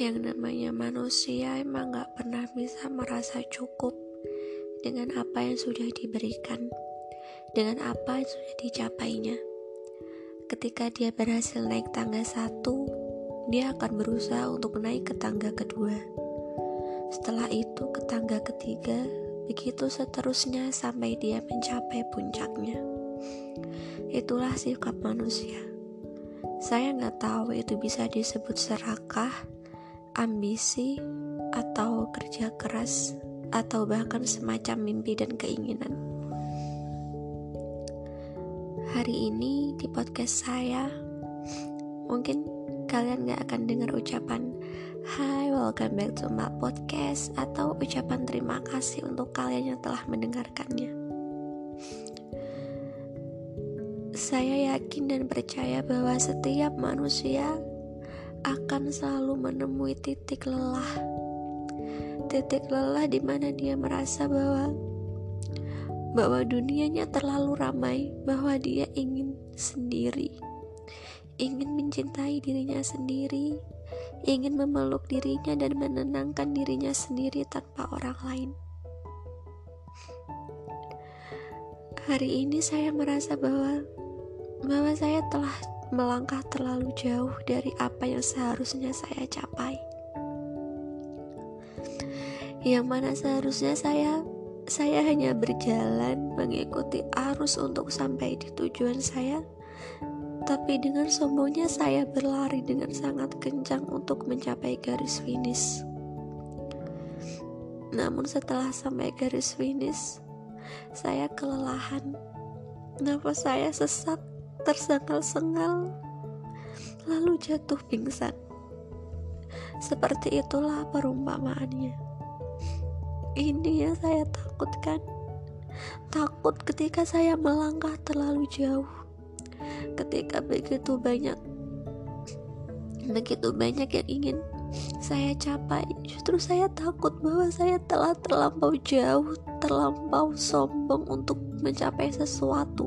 yang namanya manusia emang gak pernah bisa merasa cukup dengan apa yang sudah diberikan, dengan apa yang sudah dicapainya. Ketika dia berhasil naik tangga satu, dia akan berusaha untuk naik ke tangga kedua. Setelah itu ke tangga ketiga, begitu seterusnya sampai dia mencapai puncaknya. Itulah sikap manusia. Saya nggak tahu itu bisa disebut serakah, ambisi, atau kerja keras, atau bahkan semacam mimpi dan keinginan. Hari ini di podcast saya, mungkin kalian gak akan dengar ucapan Hai, welcome back to my podcast atau ucapan terima kasih untuk kalian yang telah mendengarkannya. Saya yakin dan percaya bahwa setiap manusia akan selalu menemui titik lelah. Titik lelah di mana dia merasa bahwa bahwa dunianya terlalu ramai, bahwa dia ingin sendiri, ingin mencintai dirinya sendiri, ingin memeluk dirinya dan menenangkan dirinya sendiri tanpa orang lain. Hari ini saya merasa bahwa bahwa saya telah melangkah terlalu jauh dari apa yang seharusnya saya capai. Yang mana seharusnya saya saya hanya berjalan mengikuti arus untuk sampai di tujuan saya. Tapi dengan sombongnya saya berlari dengan sangat kencang untuk mencapai garis finish. Namun setelah sampai garis finish, saya kelelahan. Nafas saya sesak tersengal-sengal, lalu jatuh pingsan. Seperti itulah perumpamaannya. Ini yang saya takutkan. Takut ketika saya melangkah terlalu jauh. Ketika begitu banyak begitu banyak yang ingin saya capai, justru saya takut bahwa saya telah terlampau jauh, terlampau sombong untuk mencapai sesuatu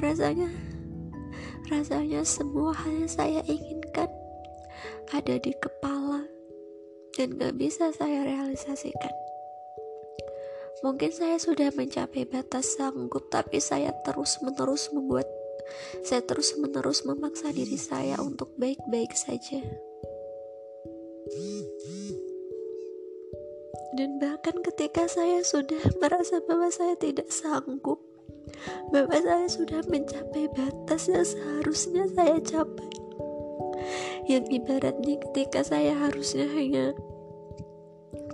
rasanya rasanya semua hal yang saya inginkan ada di kepala dan gak bisa saya realisasikan. Mungkin saya sudah mencapai batas sanggup tapi saya terus menerus membuat saya terus menerus memaksa diri saya untuk baik-baik saja. Dan bahkan ketika saya sudah merasa bahwa saya tidak sanggup bahwa saya sudah mencapai batas yang seharusnya saya capai. Yang ibaratnya ketika saya harusnya hanya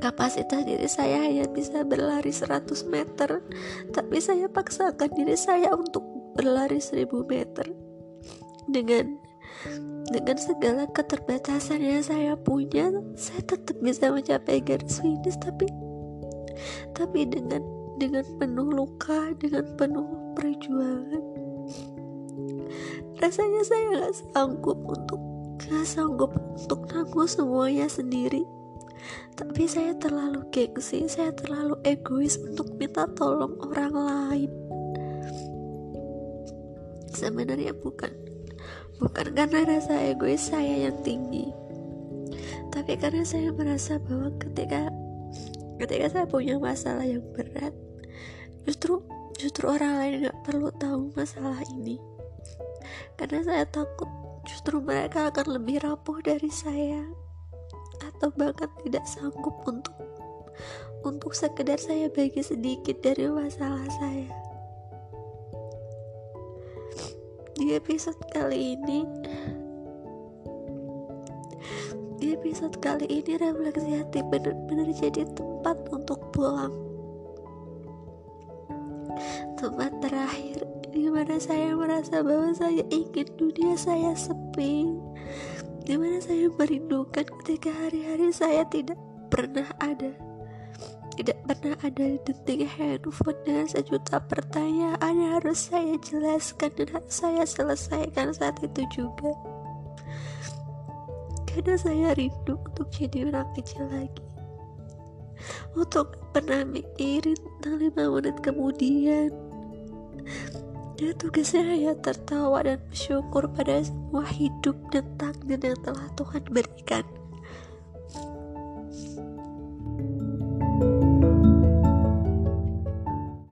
kapasitas diri saya hanya bisa berlari 100 meter tapi saya paksakan diri saya untuk berlari 1000 meter dengan dengan segala keterbatasan yang saya punya saya tetap bisa mencapai garis finish tapi tapi dengan dengan penuh luka, dengan penuh perjuangan. Rasanya saya gak sanggup untuk gak sanggup untuk nanggung semuanya sendiri. Tapi saya terlalu gengsi, saya terlalu egois untuk minta tolong orang lain. Sebenarnya bukan bukan karena rasa egois saya yang tinggi, tapi karena saya merasa bahwa ketika ketika saya punya masalah yang berat justru justru orang lain nggak perlu tahu masalah ini. Karena saya takut justru mereka akan lebih rapuh dari saya atau bahkan tidak sanggup untuk untuk sekedar saya bagi sedikit dari masalah saya. Di episode kali ini episode kali ini refleksi hati benar-benar jadi tempat untuk pulang. Tempat terakhir di mana saya merasa bahwa saya ingin dunia saya sepi. Di mana saya merindukan ketika hari-hari saya tidak pernah ada. Tidak pernah ada detik handphone dengan sejuta pertanyaan yang harus saya jelaskan dan saya selesaikan saat itu juga karena saya rindu untuk jadi orang kecil lagi. Untuk pernah mikirin tentang lima menit kemudian. Dan tugasnya hanya tertawa dan bersyukur pada semua hidup dan takdir yang telah Tuhan berikan